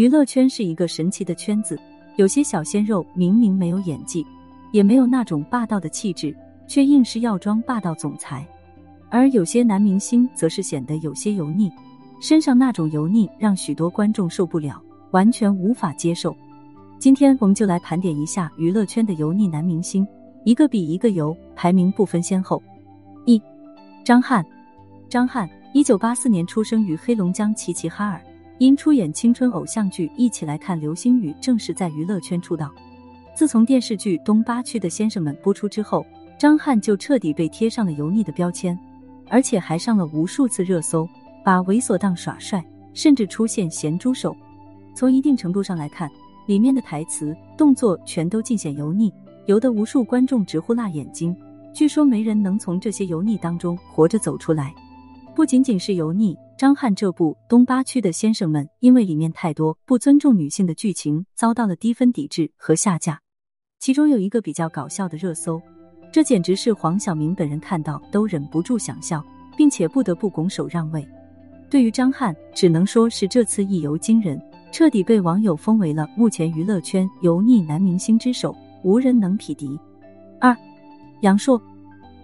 娱乐圈是一个神奇的圈子，有些小鲜肉明明没有演技，也没有那种霸道的气质，却硬是要装霸道总裁；而有些男明星则是显得有些油腻，身上那种油腻让许多观众受不了，完全无法接受。今天我们就来盘点一下娱乐圈的油腻男明星，一个比一个油，排名不分先后。一，张翰，张翰，一九八四年出生于黑龙江齐齐哈尔，因出演青春偶像剧《一起来看流星雨》，正式在娱乐圈出道。自从电视剧《东八区的先生们》播出之后，张翰就彻底被贴上了油腻的标签，而且还上了无数次热搜，把猥琐当耍帅，甚至出现咸猪手。从一定程度上来看。里面的台词、动作全都尽显油腻，油得无数观众直呼辣眼睛。据说没人能从这些油腻当中活着走出来。不仅仅是油腻，张翰这部《东八区的先生们》因为里面太多不尊重女性的剧情，遭到了低分抵制和下架。其中有一个比较搞笑的热搜，这简直是黄晓明本人看到都忍不住想笑，并且不得不拱手让位。对于张翰，只能说是这次一游惊人。彻底被网友封为了目前娱乐圈油腻男明星之首，无人能匹敌。二，杨烁，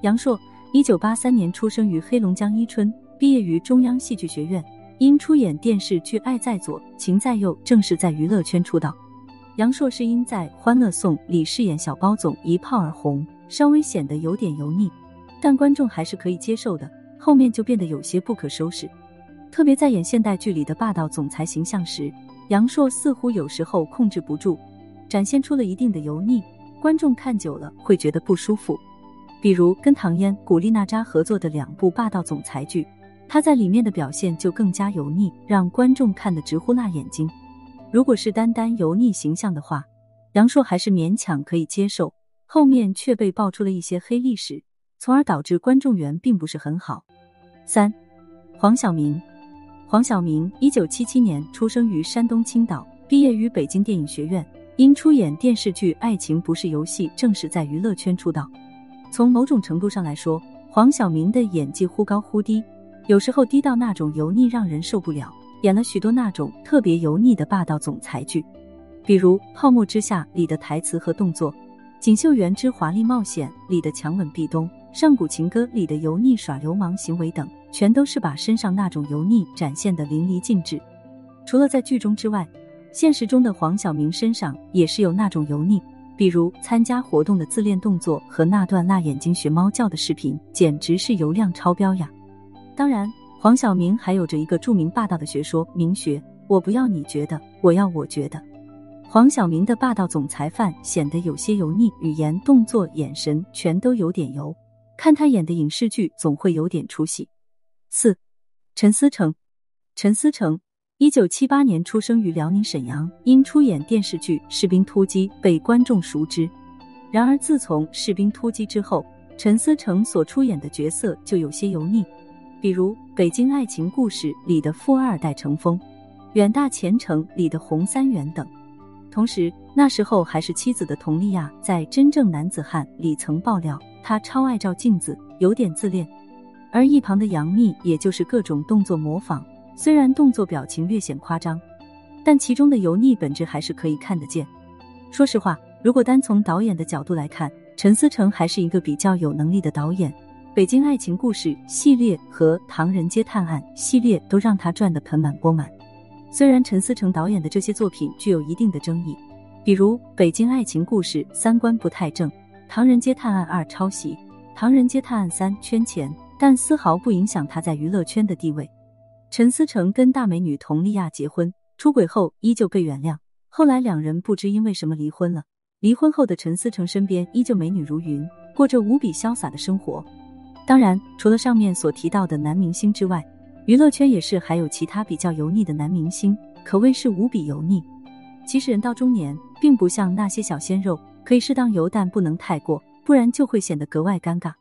杨烁，一九八三年出生于黑龙江伊春，毕业于中央戏剧学院，因出演电视剧《爱在左，情在右》，正式在娱乐圈出道。杨烁是因在《欢乐颂》里饰演小包总一炮而红，稍微显得有点油腻，但观众还是可以接受的。后面就变得有些不可收拾，特别在演现代剧里的霸道总裁形象时。杨烁似乎有时候控制不住，展现出了一定的油腻，观众看久了会觉得不舒服。比如跟唐嫣、古力娜扎合作的两部霸道总裁剧，他在里面的表现就更加油腻，让观众看得直呼辣眼睛。如果是单单油腻形象的话，杨烁还是勉强可以接受，后面却被爆出了一些黑历史，从而导致观众缘并不是很好。三，黄晓明。黄晓明，一九七七年出生于山东青岛，毕业于北京电影学院，因出演电视剧《爱情不是游戏》，正式在娱乐圈出道。从某种程度上来说，黄晓明的演技忽高忽低，有时候低到那种油腻让人受不了，演了许多那种特别油腻的霸道总裁剧，比如《泡沫之夏》里的台词和动作，《锦绣缘之华丽冒险》里的强吻壁咚。《上古情歌》里的油腻耍流氓行为等，全都是把身上那种油腻展现的淋漓尽致。除了在剧中之外，现实中的黄晓明身上也是有那种油腻，比如参加活动的自恋动作和那段辣眼睛学猫叫的视频，简直是油量超标呀！当然，黄晓明还有着一个著名霸道的学说——明学，我不要你觉得，我要我觉得。黄晓明的霸道总裁范显得有些油腻，语言、动作、眼神全都有点油。看他演的影视剧，总会有点出息。四，陈思诚，陈思诚，一九七八年出生于辽宁沈阳，因出演电视剧《士兵突击》被观众熟知。然而自从《士兵突击》之后，陈思诚所出演的角色就有些油腻，比如《北京爱情故事》里的富二代程峰，《远大前程》里的洪三元等。同时，那时候还是妻子的佟丽娅，在《真正男子汉》里曾爆料。他超爱照镜子，有点自恋，而一旁的杨幂也就是各种动作模仿，虽然动作表情略显夸张，但其中的油腻本质还是可以看得见。说实话，如果单从导演的角度来看，陈思诚还是一个比较有能力的导演，《北京爱情故事》系列和《唐人街探案》系列都让他赚得盆满钵满。虽然陈思诚导演的这些作品具有一定的争议，比如《北京爱情故事》三观不太正。《唐人街探案二》抄袭，《唐人街探案三》圈钱，但丝毫不影响他在娱乐圈的地位。陈思诚跟大美女佟丽娅结婚，出轨后依旧被原谅，后来两人不知因为什么离婚了。离婚后的陈思诚身边依旧美女如云，过着无比潇洒的生活。当然，除了上面所提到的男明星之外，娱乐圈也是还有其他比较油腻的男明星，可谓是无比油腻。其实人到中年，并不像那些小鲜肉。可以适当油，但不能太过，不然就会显得格外尴尬。